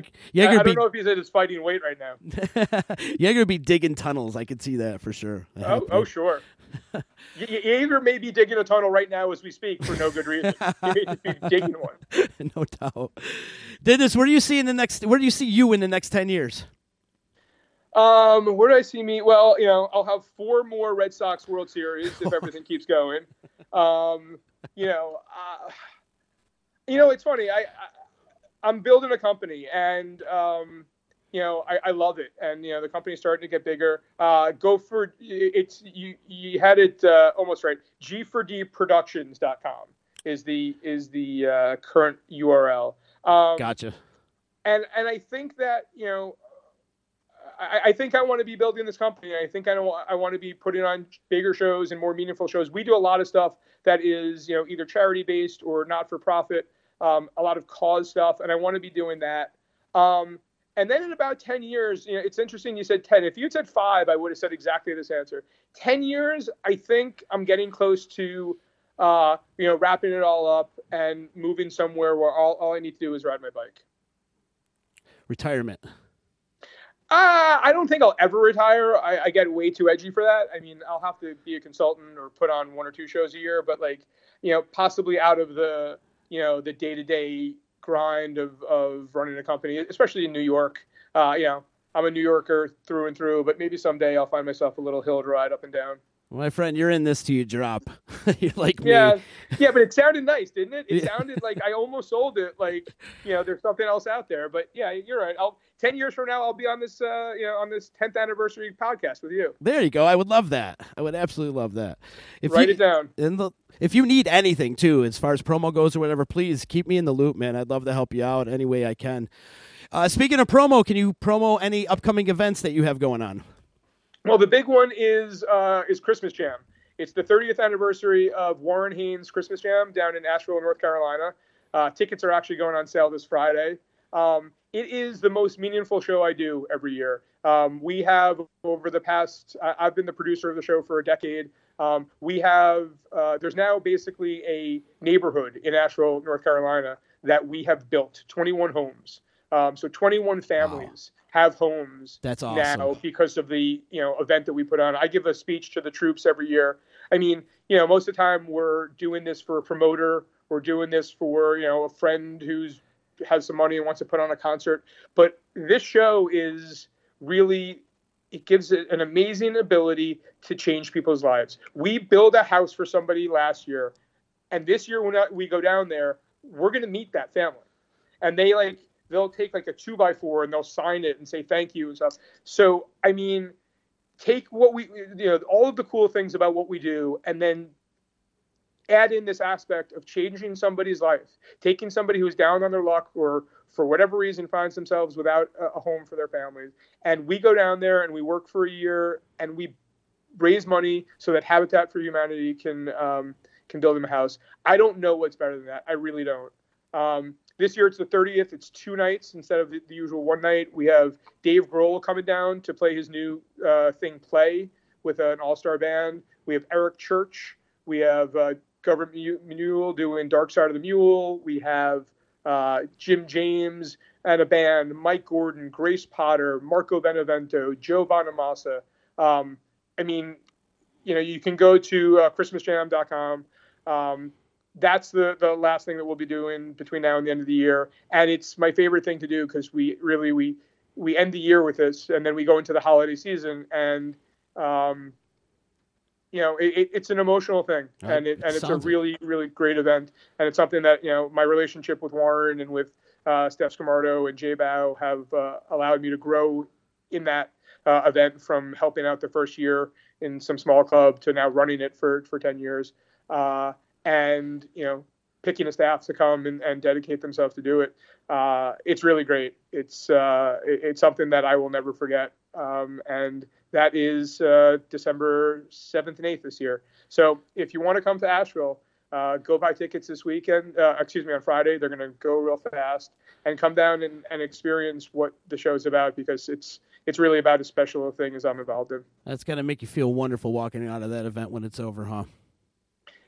I, I don't know if he's at his fighting weight right now. Yeager would be digging tunnels. I could see that for sure. Oh, oh sure. Jaeger may be digging a tunnel right now as we speak for no good reason. He may just be digging one. no doubt. Dennis, where do you see in the next? Where do you see you in the next ten years? Um, where do I see me? Well, you know, I'll have four more Red Sox World Series if everything keeps going. Um, you know, uh, you know, it's funny. I, I I'm building a company, and um, you know, I, I love it, and you know, the company's starting to get bigger. Uh, go for it's you. You had it uh, almost right. G4D Productions.com is the is the uh, current URL. Um, Gotcha. and and I think that you know, I, I think I want to be building this company. I think I don't. I want to be putting on bigger shows and more meaningful shows. We do a lot of stuff that is, you know, either charity based or not for profit. Um, a lot of cause stuff, and I want to be doing that. Um, and then in about 10 years, you know, it's interesting you said 10. If you'd said five, I would have said exactly this answer. 10 years, I think I'm getting close to, uh, you know, wrapping it all up and moving somewhere where all, all I need to do is ride my bike. Retirement. Uh, I don't think I'll ever retire. I, I get way too edgy for that. I mean, I'll have to be a consultant or put on one or two shows a year, but like, you know, possibly out of the, you know, the day to day grind of, of running a company, especially in New York. Uh, you know, I'm a New Yorker through and through, but maybe someday I'll find myself a little hill to ride up and down. My friend, you're in this till you drop. you're like yeah, me. yeah, Yeah, but it sounded nice, didn't it? It sounded like I almost sold it. Like you know, there's something else out there. But yeah, you're right. I'll ten years from now, I'll be on this, uh, you know, on this 10th anniversary podcast with you. There you go. I would love that. I would absolutely love that. If Write you, it down. in the if you need anything too, as far as promo goes or whatever, please keep me in the loop, man. I'd love to help you out any way I can. Uh, speaking of promo, can you promo any upcoming events that you have going on? Well, the big one is uh, is Christmas Jam. It's the 30th anniversary of Warren Haynes Christmas Jam down in Asheville, North Carolina. Uh, tickets are actually going on sale this Friday. Um, it is the most meaningful show I do every year. Um, we have over the past, I, I've been the producer of the show for a decade. Um, we have, uh, there's now basically a neighborhood in Asheville, North Carolina that we have built 21 homes. Um, so 21 families have homes That's now awesome. because of the you know event that we put on. I give a speech to the troops every year. I mean, you know, most of the time we're doing this for a promoter, we're doing this for you know a friend who's has some money and wants to put on a concert. But this show is really it gives it an amazing ability to change people's lives. We build a house for somebody last year, and this year when we go down there, we're going to meet that family, and they like they'll take like a two by four and they'll sign it and say thank you and stuff. So I mean, take what we you know all of the cool things about what we do, and then add in this aspect of changing somebody's life, taking somebody who's down on their luck or for whatever reason finds themselves without a home for their families, and we go down there and we work for a year and we raise money so that Habitat for Humanity can um, can build them a house. I don't know what's better than that. I really don't. Um, this year it's the 30th. It's two nights instead of the, usual one night. We have Dave Grohl coming down to play his new uh, thing, Play, with an all-star band. We have Eric Church. We have uh, Government Mule doing Dark Side of the Mule. We have uh, Jim James and a band, Mike Gordon, Grace Potter, Marco Benevento, Joe Bonamassa. Um, I mean, you know, you can go to uh, ChristmasJam.com. Um, that's the the last thing that we'll be doing between now and the end of the year, and it's my favorite thing to do because we really we we end the year with this, and then we go into the holiday season, and um, you know, it, it, it's an emotional thing, and it, and it's a really really great event, and it's something that you know my relationship with Warren and with uh, Steph Scamardo and Jay Bow have uh, allowed me to grow in that uh, event from helping out the first year in some small club to now running it for for 10 years. Uh, and you know picking a staff to come and, and dedicate themselves to do it uh, it's really great. It's uh, it- it's something that i will never forget. Um, and that is uh, december 7th and 8th this year. So if you want to come to asheville uh, go buy tickets this weekend uh, excuse me on friday. They're going to go real fast. And come down and, and experience what the show's about because it's it's really about as special a thing as i'm involved in. That's gonna make you feel wonderful walking out of that event when it's over, huh?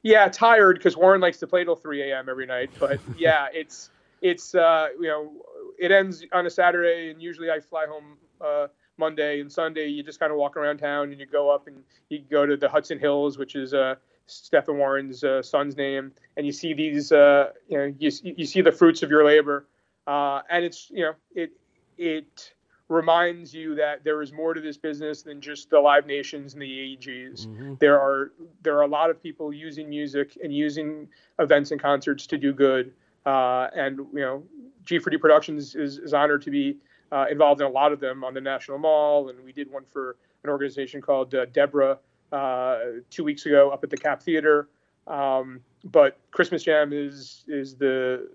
Yeah, tired because Warren likes to play till 3 a.m. every night. But yeah, it's it's uh, you know it ends on a Saturday, and usually I fly home uh, Monday and Sunday. You just kind of walk around town, and you go up and you go to the Hudson Hills, which is uh, Stephen Warren's uh, son's name, and you see these uh, you know you you see the fruits of your labor, uh, and it's you know it it reminds you that there is more to this business than just the Live Nations and the AEGs Mm-hmm. there are there are a lot of people using music and using events and concerts to do good. Uh, and you know, G4D Productions is, is honored to be uh, involved in a lot of them on the National Mall, and we did one for an organization called uh, DEBRA uh, two weeks ago up at the Cap Theater. Um, but Christmas Jam is is the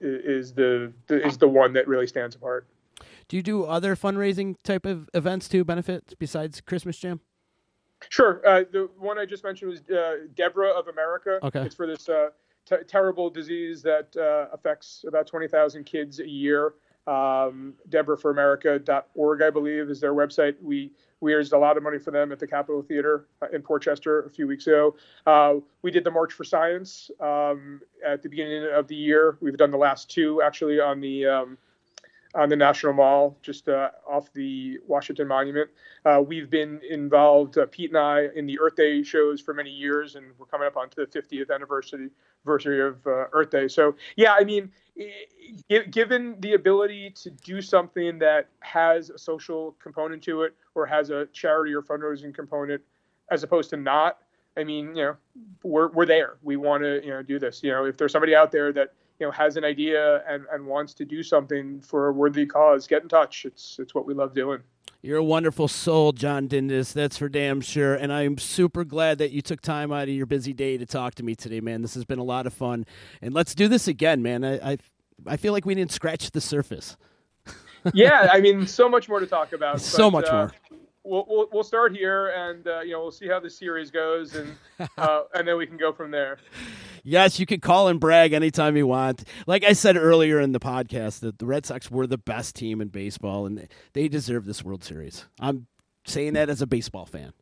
is the, the is the one that really stands apart. Do you do other fundraising type of events too, benefits besides Christmas Jam? Sure. Uh, the one I just mentioned was uh, DEBRA of America. Okay. It's for this uh, t- terrible disease that uh, affects about 20,000 kids a year. Um, DeborahForAmerica.org, I believe, is their website. We we raised a lot of money for them at the Capitol Theater uh, in Port Chester a few weeks ago. Uh, we did the March for Science um, at the beginning of the year. We've done the last two actually on the um, on the National Mall, just uh, off the Washington Monument. Uh, we've been involved, uh, Pete and I, in the Earth Day shows for many years, and we're coming up onto the 50th anniversary anniversary of uh, Earth Day. So, yeah, I mean, given the ability to do something that has a social component to it, or has a charity or fundraising component, as opposed to not, I mean, you know, we're we're there. We want to, you know, do this. You know, if there's somebody out there that you know has an idea and, and wants to do something for a worthy cause, get in touch. It's it's what we love doing. You're a wonderful soul, John Dindis. That's for damn sure. And I'm super glad that you took time out of your busy day to talk to me today, man. This has been a lot of fun. And let's do this again, man. I I, I feel like we didn't scratch the surface. yeah, I mean, so much more to talk about. So but, much uh, more. We'll, we'll we'll start here, and uh, you know we'll see how the series goes, and uh, and then we can go from there. Yes, you can call and brag anytime you want. Like I said earlier in the podcast, that the Red Sox were the best team in baseball, and they deserve this World Series. I'm saying that as a baseball fan.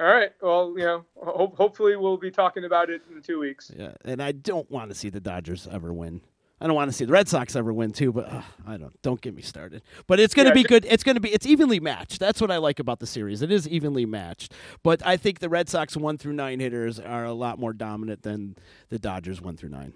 All right. Well, you know, ho- hopefully we'll be talking about it in two weeks. Yeah, and I don't want to see the Dodgers ever win. I don't want to see the Red Sox ever win too, but uh, I don't. Don't get me started. But it's going to Yeah, be good. It's going to be. It's evenly matched. That's what I like about the series. It is evenly matched. But I think the Red Sox one through nine hitters are a lot more dominant than the Dodgers one through nine.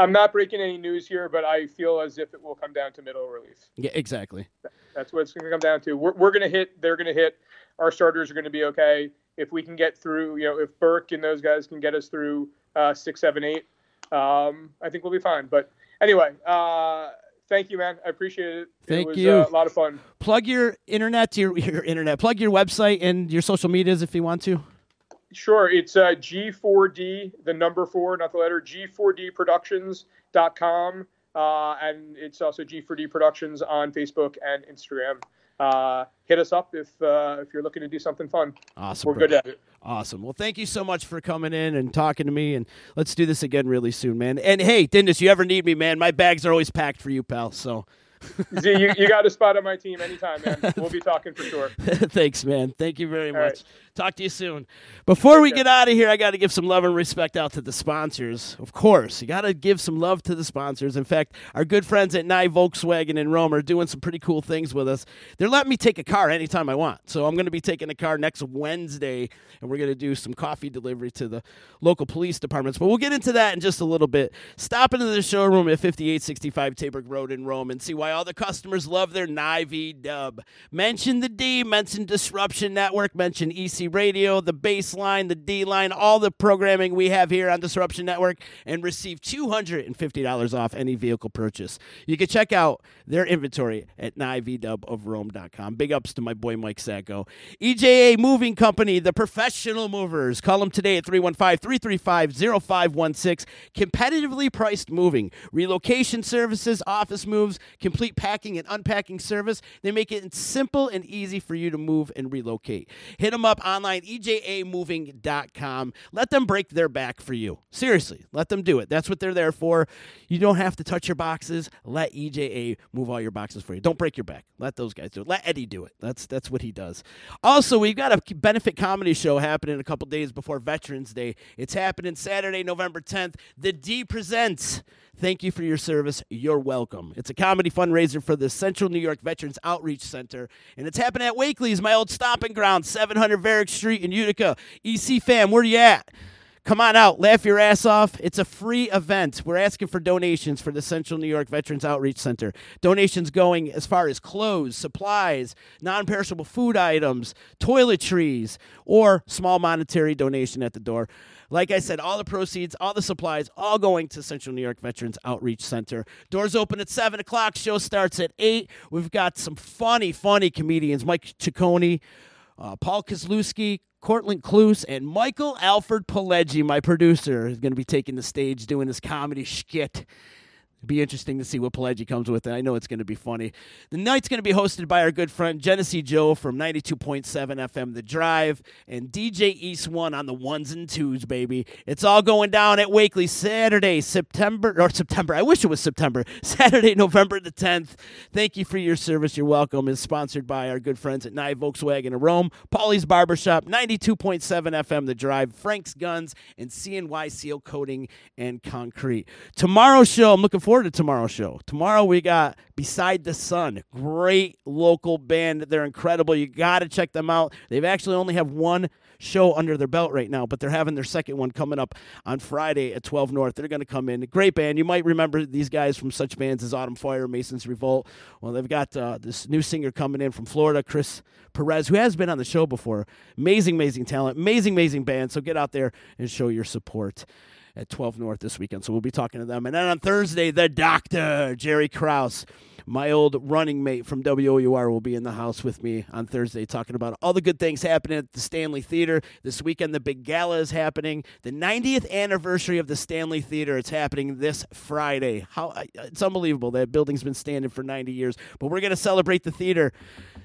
I'm not breaking any news here, but I feel as if it will come down to middle relief. Yeah, exactly. That's what it's going to come down to. We're, we're going to hit. They're going to hit. Our starters are going to be okay. If we can get through, you know, if Burke and those guys can get us through uh, six, seven, eight, um, I think we'll be fine. But anyway, uh, thank you, man. I appreciate it. Thank it was, you. Uh, a lot of fun. Plug your internet to your, your internet. Plug your website and your social medias if you want to. Sure. It's uh, G4D, the number four, not the letter, G4DProductions.com. Uh, and it's also G4D Productions on Facebook and Instagram. Uh, hit us up if uh, if you're looking to do something fun. Awesome. We're bro. good at it. Awesome. Well, thank you so much for coming in and talking to me, and let's do this again really soon, man. And hey, Dindis, you ever need me, man? My bags are always packed for you, pal. So Z, you, you got a spot on my team anytime, man. We'll be talking for sure. thanks, man. Thank you very All much. right. Talk to you soon. Before we care. get out of here, I got to give some love and respect out to the sponsors. Of course, you got to give some love to the sponsors. In fact, our good friends at Nye Volkswagen in Rome are doing some pretty cool things with us. They're letting me take a car anytime I want. So I'm going to be taking a car next Wednesday, and we're going to do some coffee delivery to the local police departments. But we'll get into that in just a little bit. Stop into the showroom at 5865 Taberg Road in Rome and see why all the customers love their Nye dub. Mention the D, mention Disruption Network, mention EC Radio, the baseline, the D line, all the programming we have here on Disruption Network, and receive $250 off any vehicle purchase. You can check out their inventory at NyeVDubofRome.com. Big ups to my boy Mike Sacco. EJA Moving Company, the professional movers. Call them today at 315 335 0516. Competitively priced moving, relocation services, office moves, complete packing and unpacking service. They make it simple and easy for you to move and relocate. Hit them up online, ejamoving.com. Let them break their back for you. Seriously, let them do it. That's what they're there for. You don't have to touch your boxes. Let EJA move all your boxes for you. Don't break your back. Let those guys do it. Let Eddie do it. That's that's what he does. Also, we've got a benefit comedy show happening a couple days before Veterans Day. It's happening Saturday, November 10th. The D presents Thank you for your service. You're welcome. It's a comedy fundraiser for the Central New York Veterans Outreach Center, and it's happening at Wakely's, my old stomping ground, 700 Varick Street in Utica. EC fam, where you at? Come on out, laugh your ass off. It's a free event. We're asking for donations for the Central New York Veterans Outreach Center. Donations going as far as clothes, supplies, non perishable food items, toiletries, or small monetary donation at the door. Like I said, all the proceeds, all the supplies, all going to Central New York Veterans Outreach Center. Doors open at 7 o'clock. Show starts at 8. We've got some funny, funny comedians Mike Ciccone, uh, Paul Kozlowski, Cortland Cluse, and Michael Alfred Pileggi, my producer, is going to be taking the stage doing his comedy skit. Be interesting to see what Pileggi comes with, and I know it's going to be funny. The night's going to be hosted by our good friend Genesee Joe from 92.7 FM The Drive and DJ Ease One on the ones and twos, baby. It's all going down at Wakely Saturday, September, or September. I wish it was September. Saturday, November the 10th. Thank you for your service. You're welcome. Is sponsored by our good friends at Nye Volkswagen of Rome, Paulie's Barbershop, 92.7 FM The Drive, Frank's Guns, and CNY Seal Coating and Concrete. Tomorrow's show, I'm looking forward to tomorrow's show. Tomorrow we got Beside the Sun, great local band. They're incredible. You got to check them out. They've actually only have one show under their belt right now, but they're having their second one coming up on Friday at 12 North. They're going to come in. Great band. You might remember these guys from such bands as Autumn Fire, Mason's Revolt. Well, they've got uh, this new singer coming in from Florida, Chris Perez, who has been on the show before. Amazing, amazing talent. Amazing, amazing band. So get out there and show your support at 12 North this weekend. So we'll be talking to them. And then on Thursday, the doctor, Jerry Krause, my old running mate from WOUR, will be in the house with me on Thursday talking about all the good things happening at the Stanley Theater. This weekend, the big gala is happening. The 90th anniversary of the Stanley Theater. It's happening this Friday. How It's unbelievable. That building's been standing for 90 years. But we're going to celebrate the theater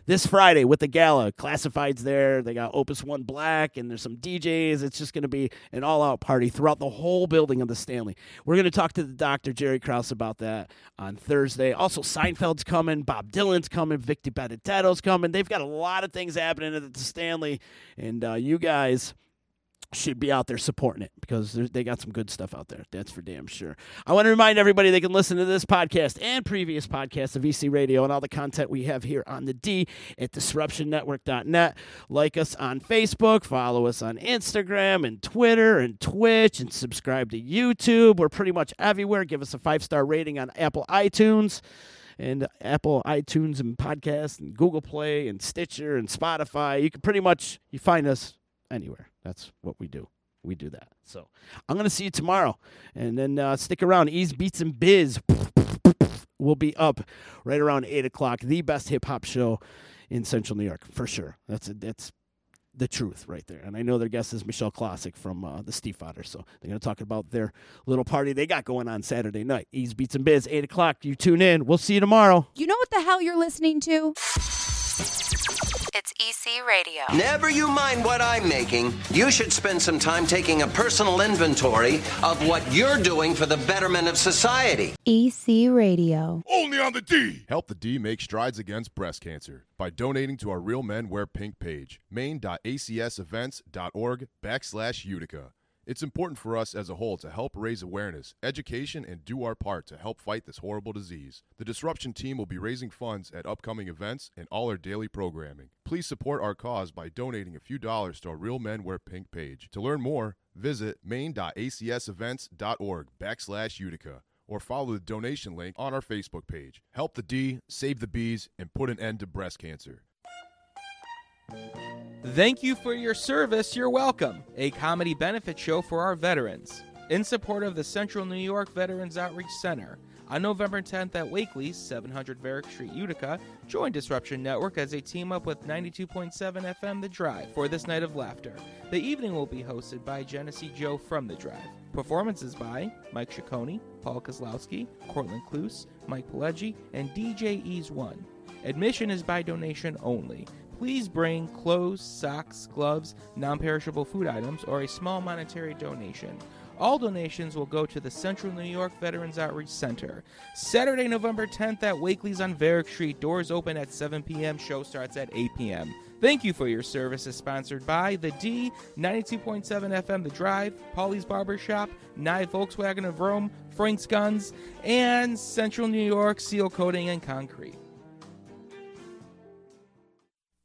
this Friday with the gala. Classifieds there. They got Opus One Black, and there's some DJs. It's just going to be an all out party throughout the whole building of the Stanley. We're going to talk to the doctor, Jerry Krause, about that on Thursday. Also, Seinfeld's coming, Bob Dylan's coming, Victor Benedetto's coming. They've got a lot of things happening at the Stanley, and uh, you guys should be out there supporting it because they got some good stuff out there. That's for damn sure. I want to remind everybody they can listen to this podcast and previous podcasts of EC Radio and all the content we have here on the D at disruptionnetwork.net. Like us on Facebook, follow us on Instagram and Twitter and Twitch, and subscribe to YouTube. We're pretty much everywhere. Give us a five star rating on Apple iTunes and Apple iTunes and podcasts and Google Play and Stitcher and Spotify. You can pretty much you find us anywhere. That's what we do. We do that. So I'm gonna see you tomorrow, and then uh, stick around. Ease Beats and Biz will be up right around eight o'clock. The best hip hop show in Central New York for sure. That's that's the truth right there. And I know their guest is Michelle Classic from uh, the Steve Fodder. So they're going to talk about their little party they got going on Saturday night. Ease Beats and Biz, 8 o'clock. You tune in. We'll see you tomorrow. You know what the hell you're listening to? It's EC Radio. Never you mind what I'm making. You should spend some time taking a personal inventory of what you're doing for the betterment of society. EC Radio. Only on the D. Help the D make strides against breast cancer by donating to our Real Men Wear Pink page, main.acsevents.org backslash Utica. It's important for us as a whole to help raise awareness, education, and do our part to help fight this horrible disease. The Disruption team will be raising funds at upcoming events and all our daily programming. Please support our cause by donating a few dollars to our Real Men Wear Pink page. To learn more, visit main.acsevents.org backslash Utica or follow the donation link on our Facebook page. Help the D, save the bees, and put an end to breast cancer. Thank you for your service. You're welcome. A comedy benefit show for our veterans. In support of the Central New York Veterans Outreach Center. On November 10th at Wakely, 700 Varick Street, Utica, join Disruption Network as they team up with 92.7 FM The Drive for this night of laughter. The evening will be hosted by Genesee Joe from The Drive. Performances by Mike Ciccone, Paul Kozlowski, Cortland Cluse, Mike Pileggi, and DJ Ease One. Admission is by donation only. Please bring clothes, socks, gloves, non perishable food items, or a small monetary donation. All donations will go to the Central New York Veterans Outreach Center. Saturday, November 10th at Wakely's on Varick Street. Doors open at 7 p.m. Show starts at 8 p.m. Thank you for your service. Is sponsored by the D, 92.7 FM The Drive, Paulie's Barbershop, Nye Volkswagen of Rome, Frank's Guns, and Central New York Seal Coating and Concrete.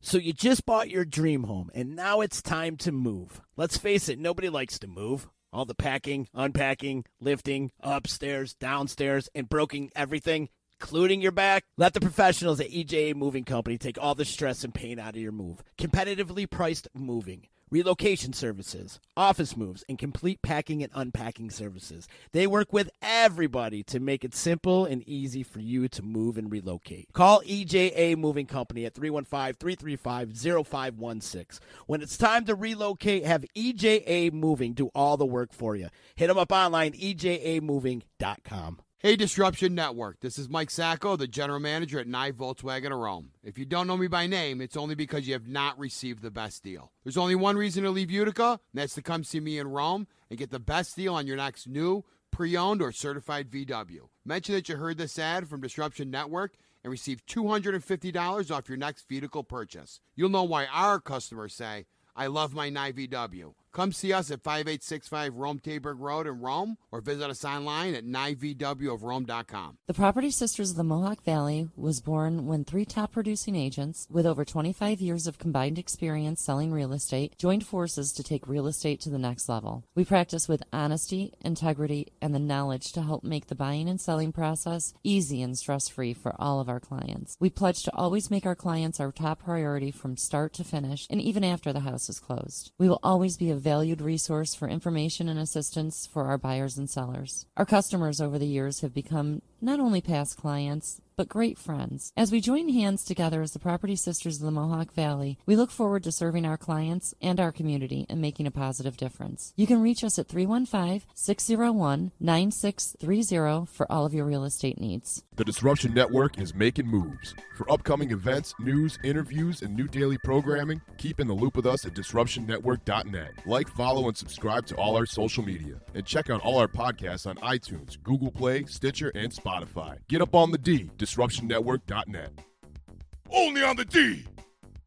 So you just bought your dream home, and now it's time to move. Let's face it, nobody likes to move. All the packing, unpacking, lifting, upstairs, downstairs, and broking everything, including your back. Let the professionals at EJA Moving Company take all the stress and pain out of your move. Competitively priced moving relocation services, office moves, and complete packing and unpacking services. They work with everybody to make it simple and easy for you to move and relocate. Call EJA Moving Company at 315 335 0516. When it's time to relocate, have EJA Moving do all the work for you. Hit them up online, ejamoving.com. Hey, Disruption Network. This is Mike Sacco, the general manager at Nye Volkswagen of Rome. If you don't know me by name, it's only because you have not received the best deal. There's only one reason to leave Utica, and that's to come see me in Rome and get the best deal on your next new, pre owned, or certified VW. Mention that you heard this ad from Disruption Network and receive $250 off your next vehicle purchase. You'll know why our customers say, I love my Nye VW. Come see us at 5865 Rome Taberg Road in Rome or visit us online at nyvwofrome.com. The Property Sisters of the Mohawk Valley was born when three top producing agents with over 25 years of combined experience selling real estate joined forces to take real estate to the next level. We practice with honesty, integrity, and the knowledge to help make the buying and selling process easy and stress free for all of our clients. We pledge to always make our clients our top priority from start to finish and even after the house is closed. We will always be valued resource for information and assistance for our buyers and sellers. Our customers over the years have become not only past clients, but great friends. As we join hands together as the Property Sisters of the Mohawk Valley, we look forward to serving our clients and our community and making a positive difference. You can reach us at 315 601 9630 for all of your real estate needs. The Disruption Network is making moves. For upcoming events, news, interviews, and new daily programming, keep in the loop with us at disruptionnetwork.net. Like, follow, and subscribe to all our social media. And check out all our podcasts on iTunes, Google Play, Stitcher, and Spotify. Get up on the D, disruptionnetwork.net. Only on the D!